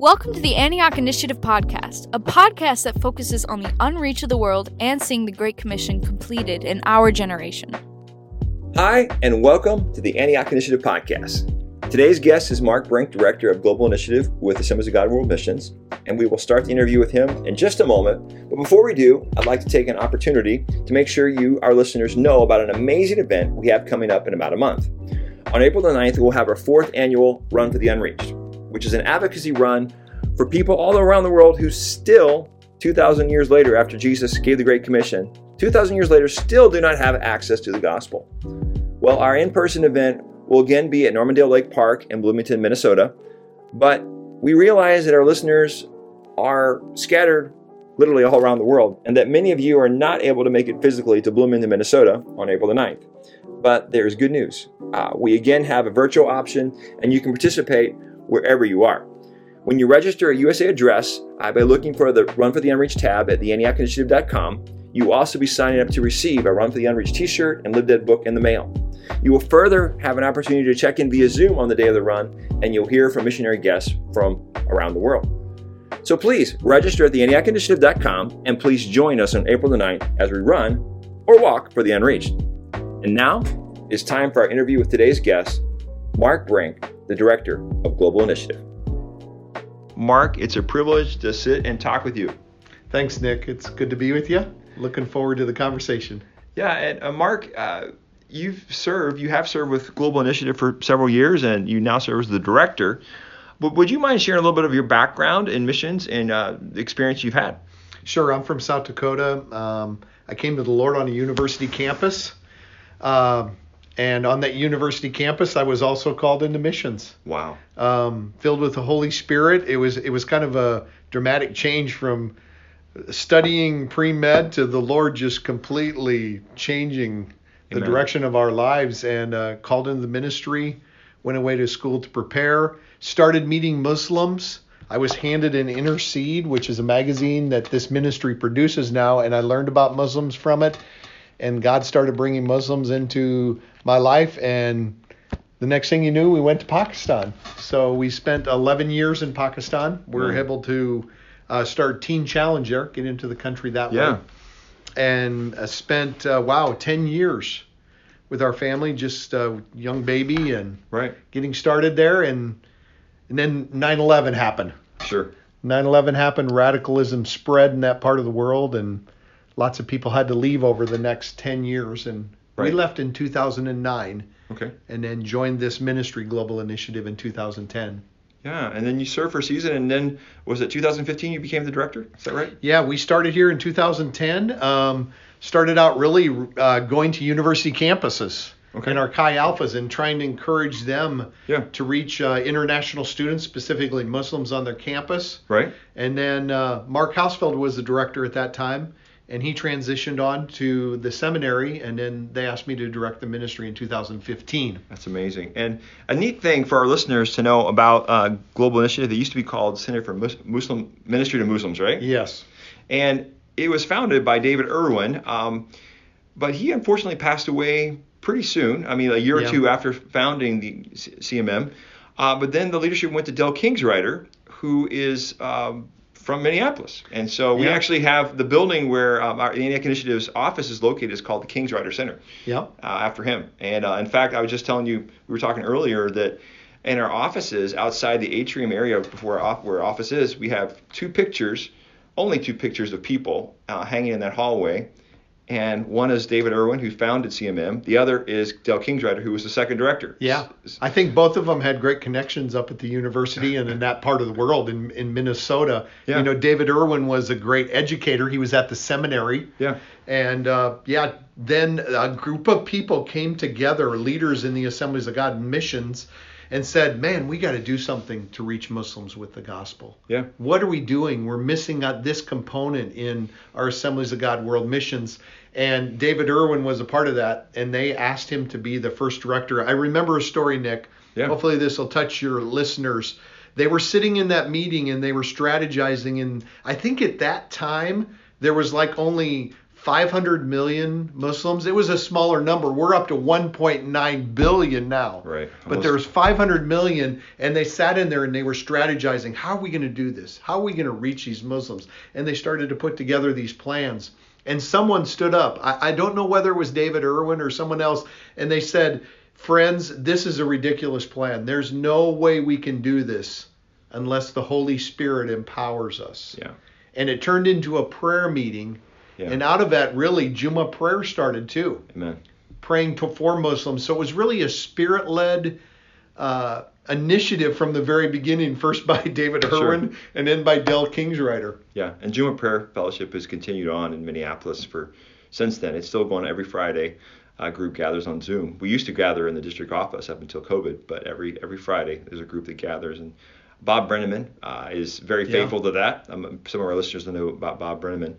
Welcome to the Antioch Initiative Podcast, a podcast that focuses on the unreach of the world and seeing the Great Commission completed in our generation. Hi, and welcome to the Antioch Initiative Podcast. Today's guest is Mark Brink, Director of Global Initiative with Assemblies of God World Missions, and we will start the interview with him in just a moment. But before we do, I'd like to take an opportunity to make sure you, our listeners, know about an amazing event we have coming up in about a month. On April the 9th, we'll have our fourth annual Run for the Unreached, which is an advocacy run for people all around the world who still, 2,000 years later, after Jesus gave the Great Commission, 2,000 years later, still do not have access to the gospel. Well, our in person event will again be at Normandale Lake Park in Bloomington, Minnesota, but we realize that our listeners are scattered literally all around the world, and that many of you are not able to make it physically to Bloomington, Minnesota on April the 9th. But there is good news. Uh, we again have a virtual option, and you can participate wherever you are. When you register a USA address uh, by looking for the Run for the Unreached tab at theantiochinitiative.com, you will also be signing up to receive a Run for the Unreached t shirt and Live Dead book in the mail. You will further have an opportunity to check in via Zoom on the day of the run, and you'll hear from missionary guests from around the world. So please register at theantiochinitiative.com and please join us on April the 9th as we run or walk for the unreached. And now it's time for our interview with today's guest, Mark Brink, the Director of Global Initiative. Mark, it's a privilege to sit and talk with you. Thanks, Nick. It's good to be with you. Looking forward to the conversation. Yeah, and uh, Mark, uh, you've served, you have served with Global Initiative for several years, and you now serve as the director. But would you mind sharing a little bit of your background in missions and uh, the experience you've had? Sure. I'm from South Dakota. Um, I came to the Lord on a university campus. Uh, and on that university campus, I was also called into missions. Wow. Um, filled with the Holy Spirit. It was it was kind of a dramatic change from studying pre med to the Lord just completely changing the Amen. direction of our lives and uh, called into the ministry. Went away to school to prepare. Started meeting Muslims. I was handed an Intercede, which is a magazine that this ministry produces now, and I learned about Muslims from it. And God started bringing Muslims into my life, and the next thing you knew, we went to Pakistan. So we spent 11 years in Pakistan. We were Wow. able to uh, start Teen Challenge there, get into the country that Yeah. way, and uh, spent uh, wow 10 years with our family, just a young baby and Right. getting started there, and and then 9/11 happened. Sure. 9/11 happened, radicalism spread in that part of the world, and lots of people had to leave over the next 10 years. And we left in 2009, Okay. and then joined this ministry, Global Initiative, in 2010. Yeah, and then you served for a season, and then was it 2015 you became the director? Is that right? Yeah, we started here in 2010. Um, started out really uh, going to university campuses Okay. in our Chi Alphas and trying to encourage them Yeah. to reach uh, international students, specifically Muslims on their campus. Right. And then uh, Mark Hausfeld was the director at that time, and he transitioned on to the seminary, and then they asked me to direct the ministry in 2015. That's amazing. And a neat thing for our listeners to know about uh, Global Initiative, that used to be called Center for Muslim Ministry to Muslims, right? Yes. And it was founded by David Irwin, um, but he unfortunately passed away pretty soon. I mean, a year Yeah. or two after founding the C- CMM. Uh, but then the leadership went to Del Kingsriter, who is um, from Minneapolis. And so we Yeah. actually have the building where um, our Antioch Initiative's office is located is called the Kingsriter Center Yep. uh, after him. And uh, in fact, I was just telling you, we were talking earlier that in our offices outside the atrium area before our, off- where our office is, we have two pictures, only two pictures of people uh, hanging in that hallway. And one is David Irwin, who founded CMM. The other is Del Kingsriter, who was the second director. Yeah, I think both of them had great connections up at the university and in that part of the world in, in Minnesota. Yeah. You know, David Irwin was a great educator. He was at the seminary. Yeah. And uh, yeah, then a group of people came together, leaders in the Assemblies of God missions, and said, Man, we got to do something to reach Muslims with the gospel. Yeah. What are we doing? We're missing out this component in our Assemblies of God world missions. And David Irwin was a part of that, and they asked him to be the first director. I remember a story, Nick. Yeah. Hopefully, this will touch your listeners. They were sitting in that meeting and they were strategizing, and I think at that time there was like only 500 million Muslims. It was a smaller number. We're up to 1.9 billion now. Right. But Almost- there was 500 million, and they sat in there and they were strategizing. How are we going to do this? How are we going to reach these Muslims? And they started to put together these plans. And someone stood up. I, I don't know whether it was David Irwin or someone else, and they said, "Friends, this is a ridiculous plan. There's no way we can do this unless the Holy Spirit empowers us." Yeah. And it turned into a prayer meeting. Yeah. And out of that, really, Juma prayer started too Amen. praying to, for Muslims. So it was really a spirit-led uh, initiative from the very beginning, first by David Sure. Irwin and then by Del Kingsriter. Yeah, and Juma Prayer Fellowship has continued on in Minneapolis for since then. It's still going every Friday. A group gathers on Zoom. We used to gather in the district office up until COVID, but every every Friday there's a group that gathers. And Bob Brenneman uh, is very Yeah. faithful to that. Um, some of our listeners will know about Bob Brenneman.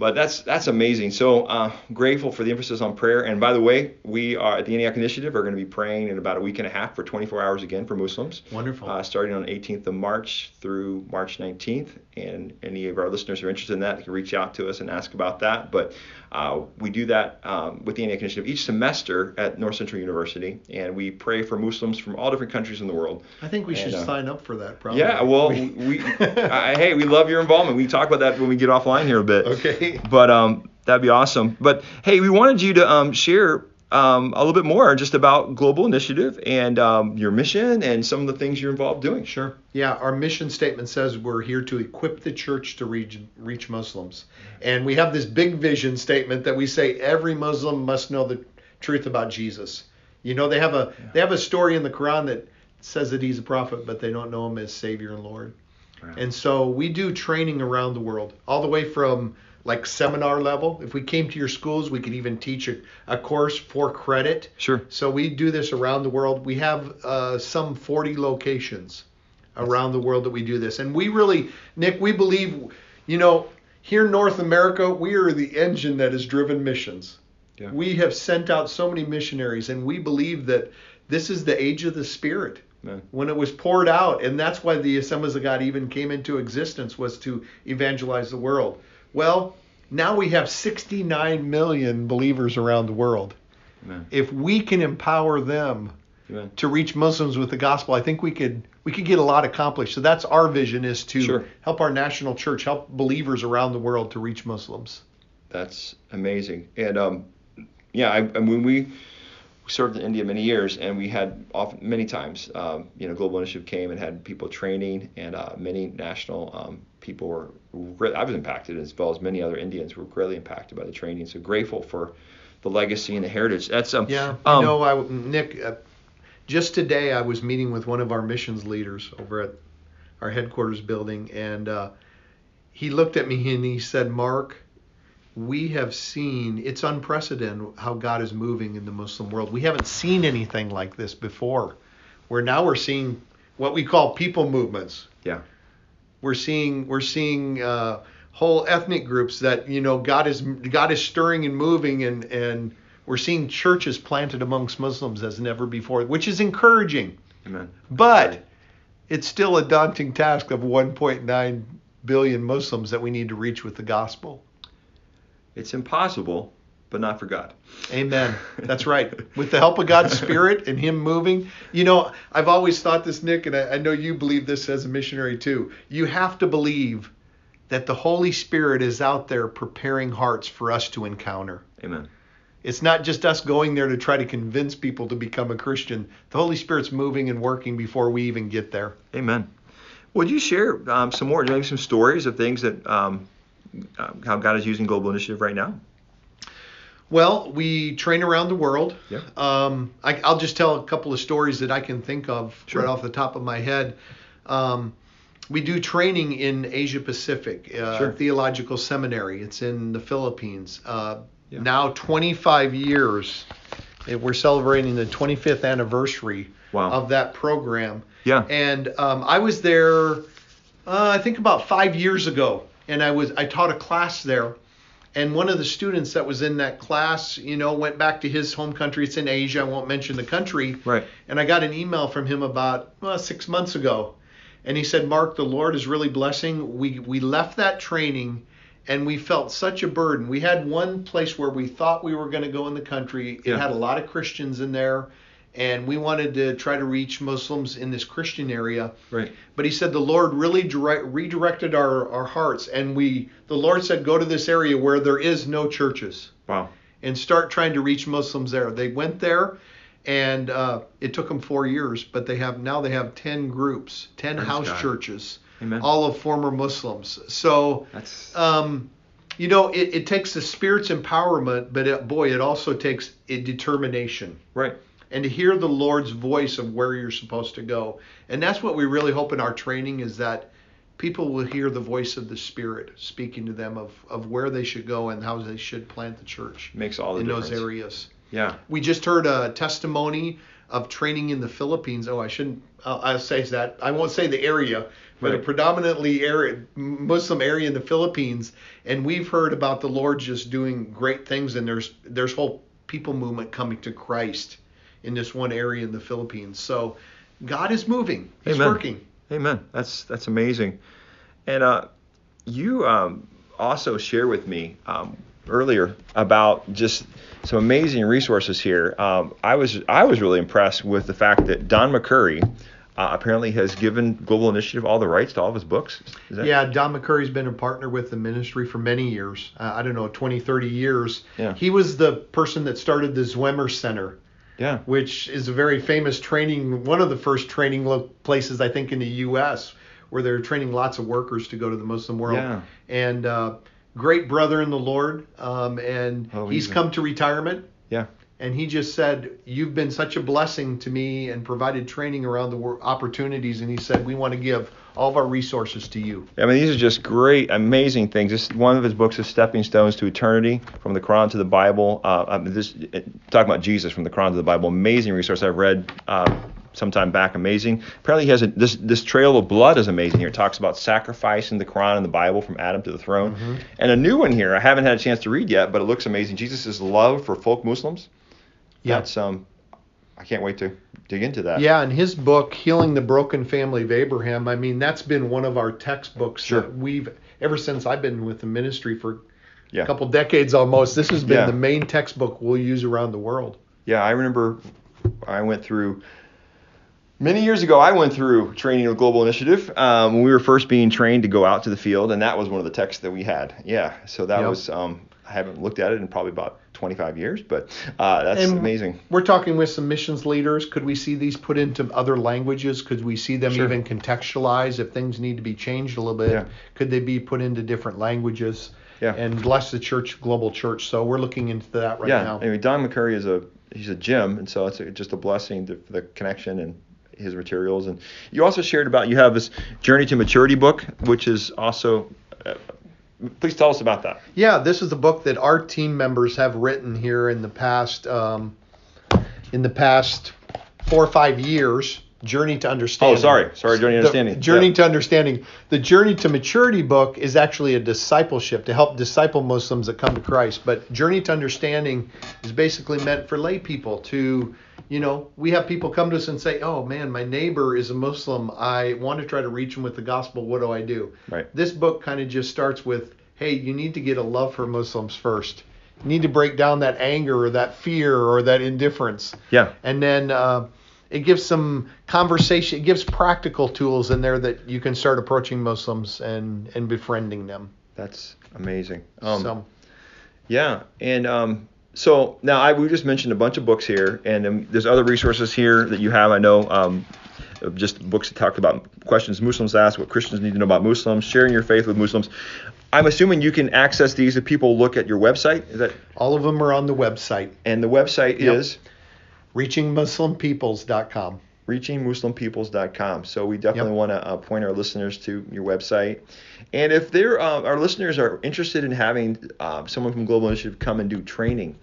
But that's that's amazing. So uh, grateful for the emphasis on prayer. And by the way, we are at the Antioch Initiative are going to be praying in about a week and a half for 24 hours again for Muslims Wonderful. uh, starting on 18th of March through March 19th. And any of our listeners who are interested in that, they can reach out to us and ask about that. But uh, we do that um, with the Antioch Initiative each semester at North Central University, and we pray for Muslims from all different countries in the world. I think we should uh, sign up for that. Probably. Yeah, well, we, I, hey, we love your involvement. We can talk about that when we get offline here a bit. Okay. But um, that'd be awesome. But hey, we wanted you to um, share um, a little bit more just about Global Initiative and um, your mission and some of the things you're involved doing. Sure. Yeah, our mission statement says we're here to equip the church to reach reach Muslims. And we have this big vision statement that we say every Muslim must know the truth about Jesus. You know, they have a they have a story in the Quran that says that he's a prophet, but they don't know him as Savior and Lord. Right. And so we do training around the world, all the way from like seminar level. If we came to your schools, we could even teach a, a course for credit. Sure. So we do this around the world. We have uh, some 40 locations around the world that we do this. And we really, Nick, we believe, you know, here in North America, we are the engine that has driven missions. Yeah. We have sent out so many missionaries, and we believe that this is the age of the Spirit when it was poured out. And that's why the Assemblies of God even came into existence, was to evangelize the world. Well, now we have 69 million believers around the world Amen. if we can empower them Amen. to reach Muslims with the gospel, I think we could we could get a lot accomplished. So that's our vision is to Sure. help our national church help believers around the world to reach Muslims. That's amazing. And um, yeah, I, and when we served in India many years, and we had often many times, um, you know, Global Initiative came and had people training, and uh, many national um, people were. Re- I was impacted as well as many other Indians were greatly impacted by the training. So grateful for the legacy and the heritage. That's um, Yeah, um, you know, I, Nick, uh, just today I was meeting with one of our missions leaders over at our headquarters building, and uh, he looked at me and he said, "Mark, we have seen it's unprecedented how God is moving in the Muslim world. We haven't seen anything like this before. Where now we're seeing what we call people movements. yeah, We're seeing we're seeing uh, whole ethnic groups that you know God is God is stirring and moving and and we're seeing churches planted amongst Muslims as never before, which is encouraging. amen. But it's still a daunting task of 1.9 billion Muslims that we need to reach with the gospel. It's impossible, but not for God. Amen. That's right. With the help of God's Spirit and Him moving, you know, I've always thought this, Nick, and I, I know you believe this as a missionary too. You have to believe that the Holy Spirit is out there preparing hearts for us to encounter. Amen. It's not just us going there to try to convince people to become a Christian. The Holy Spirit's moving and working before we even get there. Amen. Would you share um, some more, maybe some stories of things that um, uh, how God is using Global Initiative right now? Well, we train around the world. Yeah. Um, I, I'll just tell a couple of stories that I can think of Sure. right off the top of my head. Um, we do training in Asia Pacific, uh, Sure. Theological Seminary. It's in the Philippines. Uh, Yeah. Now 25 years. eh, We're celebrating the 25th anniversary Wow. of that program. Yeah. And um, I was there, uh, I think about five years ago, and I was I taught a class there. And one of the students that was in that class, you know, went back to his home country. It's in Asia. I won't mention the country. Right. And I got an email from him about well, six months ago, and he said, "Mark, the Lord is really blessing. We we left that training, and we felt such a burden. We had one place where we thought we were going to go in the country. It Yeah. had a lot of Christians in there, and we wanted to try to reach Muslims in this Christian area. Right. But he said the Lord really direct, redirected our, our hearts, and we the Lord said go to this area where there is no churches Wow. and start trying to reach Muslims there. They went there, and uh, it took them four years, but they have now they have ten groups, ten Praise house God. churches, Amen. all of former Muslims. So That's um, you know, it, it takes the Spirit's empowerment, but it, boy, it also takes a determination right. And to hear the Lord's voice of where you're supposed to go. And that's what we really hope in our training is that people will hear the voice of the Spirit speaking to them of, of where they should go and how they should plant the church Makes all the in difference. those areas. Yeah. We just heard a testimony of training in the Philippines. Oh, I shouldn't. I'll, I'll say that. I won't say the area, but a predominantly area, Muslim area in the Philippines. And we've heard about the Lord just doing great things. And there's there's whole people movement coming to Christ in this one area in the Philippines. So God is moving. He's Amen. working. Amen. That's that's amazing. And uh, you um, also share with me um, earlier about just some amazing resources here. Um, I was I was really impressed with the fact that Don McCurry uh, apparently has given Global Initiative all the rights to all of his books. Is that, Yeah, Don McCurry's been a partner with the ministry for many years. Uh, I don't know, 20, 30 years. Yeah. He was the person that started the Zwemer Center. Yeah. which is a very famous training, one of the first training lo- places I think in the U.S. where they're training lots of workers to go to the Muslim world. Yeah. And uh, great brother in the Lord, um, and Oh, he's come to retirement. Yeah. And he just said, "You've been such a blessing to me and provided training around the world, opportunities." And he said, "We want to give all of our resources to you." I mean, these are just great, amazing things. This one of his books is "Stepping Stones to Eternity: From the Quran to the Bible." Uh, I mean, this uh, talking about Jesus from the Quran to the Bible. Amazing resource I've read uh, sometime back. Amazing. Apparently, he has a, this this trail of blood is amazing. Here it talks about sacrifice in the Quran and the Bible from Adam to the throne. And a new one here I haven't had a chance to read yet, but it looks amazing. Jesus' love for folk Muslims. Yeah. That's um, I can't wait to dig into that. Yeah, and his book, Healing the Broken Family of Abraham, I mean, that's been one of our textbooks Sure. that we've, ever since I've been with the ministry for Yeah. a couple decades almost, this has been Yeah. the main textbook we'll use around the world. Yeah, I remember I went through many years ago. I went through training with Global Initiative um, when we were first being trained to go out to the field, and that was one of the texts that we had. Yeah, so that Yep. was um, I haven't looked at it in probably about 25 years, but uh, that's And amazing. We're talking with some missions leaders. Could we see these put into other languages? Could we see them Sure. even contextualized if things need to be changed a little bit? Yeah. Could they be put into different languages? Yeah. And bless the church, global church. So we're looking into that right yeah, now. anyway, Don McCurry is a he's a gem, and so it's a, just a blessing to, for the connection and his materials. And you also shared about you have this Journey to Maturity book, which is also. Please tell us about that. Yeah, this is a book that our team members have written here in the past um, in the past four or five years. Journey to Understanding. Oh, sorry. Sorry, Journey to The Understanding. Journey Yeah. to Understanding. The Journey to Maturity book is actually a discipleship to help disciple Muslims that come to Christ. But Journey to Understanding is basically meant for lay people to, you know, we have people come to us and say, "Oh man, my neighbor is a Muslim. I want to try to reach him with the gospel. What do I do?" Right. This book kind of just starts with, "Hey, you need to get a love for Muslims first. You need to break down that anger or that fear or that indifference." Yeah. and then uh, it gives some conversation it gives practical tools in there that you can start approaching muslims and and befriending them That's amazing. Um, so Yeah, and um, so now I we just mentioned a bunch of books here, and um, there's other resources here that you have. I know um, just books that talk about questions Muslims ask, what Christians need to know about Muslims, sharing your faith with Muslims. I'm assuming you can access these if people look at your website. Is that all of them are on the website and the website Yep. is reachingmuslimpeoples.com reachingmuslimpeoples.com. So we definitely Yep. want to uh, point our listeners to your website. And if they're, uh, our listeners are interested in having uh, someone from Global Initiative come and do training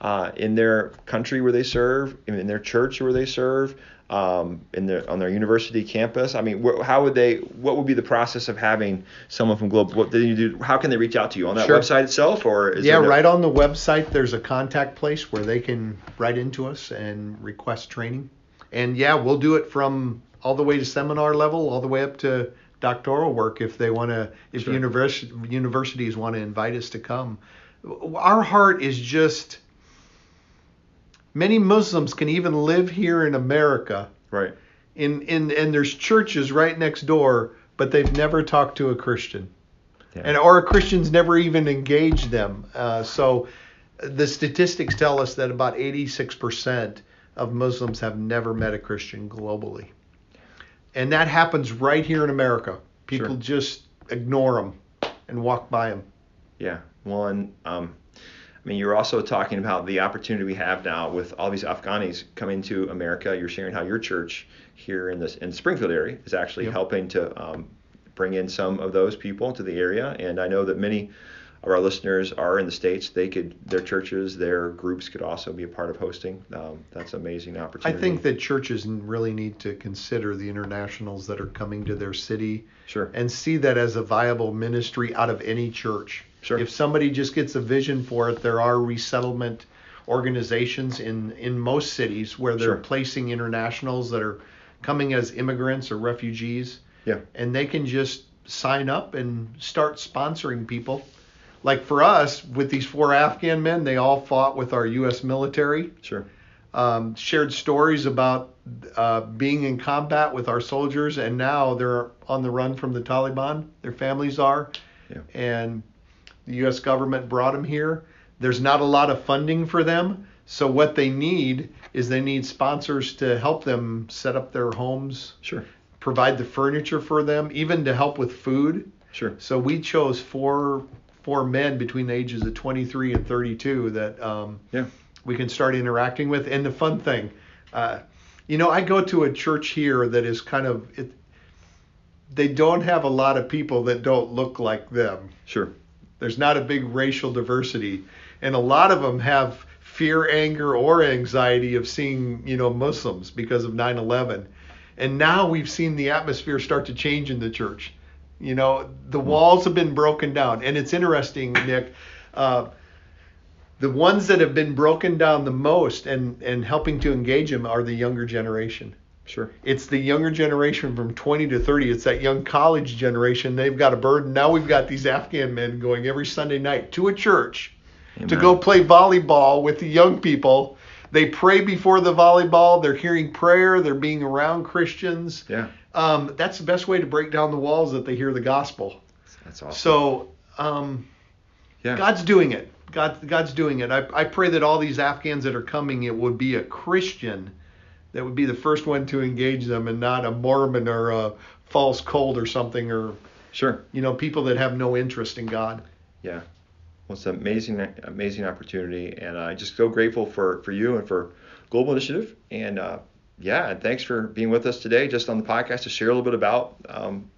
uh, in their country where they serve, in their church where they serve, um, in their on their university campus. I mean, wh- how would they? What would be the process of having someone from Global? What do you do? How can they reach out to you on that Sure. website itself, or is yeah no- right on the website there's a contact place where they can write into us and request training and yeah we'll do it from all the way to seminar level all the way up to doctoral work if they want to, if Sure. universi- universities want to invite us to come. Our heart is just. Many Muslims can even live here in America, Right. in, in and there's churches right next door, but they've never talked to a Christian Yeah. and or Christians never even engage them. Uh, so the statistics tell us that about 86% of Muslims have never met a Christian globally, and that happens right here in America. People Sure. just ignore them and walk by them. Yeah. Well, and um, I mean, you're also talking about the opportunity we have now with all these Afghanis coming to America. You're sharing how your church here in this in the Springfield area is actually Yep. helping to um, bring in some of those people to the area. And I know that many of our listeners are in the states. They could their churches, their groups could also be a part of hosting. Um, that's an amazing opportunity. I think that churches really need to consider the internationals that are coming to their city sure. and see that as a viable ministry out of any church. Sure. If somebody just gets a vision for it, there are resettlement organizations in in most cities where they're Sure. placing internationals that are coming as immigrants or refugees Yeah. and they can just sign up and start sponsoring people. Like for us, with these four Afghan men, they all fought with our U.S. military Sure. um, shared stories about uh, being in combat with our soldiers, and now they're on the run from the Taliban. Their families are, Yeah. and the U.S. government brought them here. There's not a lot of funding for them, so what they need is they need sponsors to help them set up their homes, Sure. provide the furniture for them, even to help with food. Sure. So we chose four four men between the ages of 23 and 32 that um, Yeah. we can start interacting with. And the fun thing, uh, you know, I go to a church here that is kind of it. They don't have a lot of people that don't look like them. Sure. There's not a big racial diversity, and a lot of them have fear, anger, or anxiety of seeing, you know, Muslims because of 9/11. And now we've seen the atmosphere start to change in the church. You know, the walls have been broken down, and it's interesting, Nick. Uh, the ones that have been broken down the most and and helping to engage them are the younger generation. Sure. It's the younger generation from 20 to 30. It's that young college generation. They've got a burden. Now we've got these Afghan men going every Sunday night to a church to go play volleyball with the young people. They pray before the volleyball. They're hearing prayer. They're being around Christians. Yeah. Um, that's the best way to break down the walls that they hear the gospel. That's awesome. So um, yeah. God's doing it. God, God's doing it. I, I pray that all these Afghans that are coming, it would be a Christian that would be the first one to engage them, and not a Mormon or a false cult or something, or Sure. you know, people that have no interest in God. Yeah. Well, it's an amazing, amazing opportunity, and I'm just so grateful for, for you and for Global Initiative. And uh, yeah, and thanks for being with us today, just on the podcast, to share a little bit about um,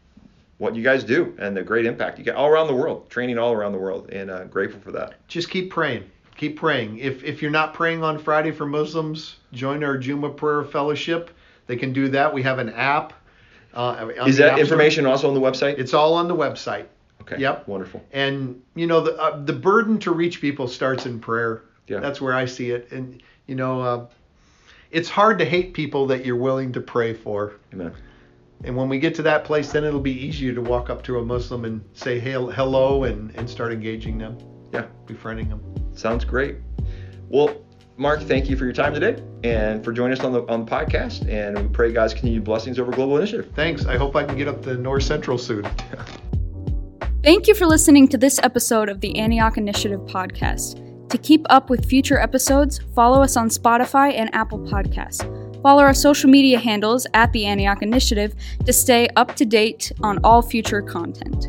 what you guys do and the great impact you get all around the world, training all around the world, and uh, grateful for that. Just keep praying. Keep praying. If if you're not praying on Friday for Muslims, join our Juma Prayer Fellowship. They can do that. We have an app. Uh, Is that App Store. information also on the website? It's all on the website. okay. yep. Wonderful. And you know the uh, the burden to reach people starts in prayer. Yeah. That's where I see it. And you know, uh, it's hard to hate people that you're willing to pray for. Amen. And when we get to that place, then it'll be easier to walk up to a Muslim and say hey, hello and, and start engaging them, Yeah. befriending them. Sounds great. Well, Mark, thank you for your time today and for joining us on the on the podcast. And we pray God's continued blessings over Global Initiative. Thanks. I hope I can get up to North Central soon. Thank you for listening to this episode of the Antioch Initiative podcast. To keep up with future episodes, follow us on Spotify and Apple Podcasts. Follow our social media handles at the Antioch Initiative to stay up to date on all future content.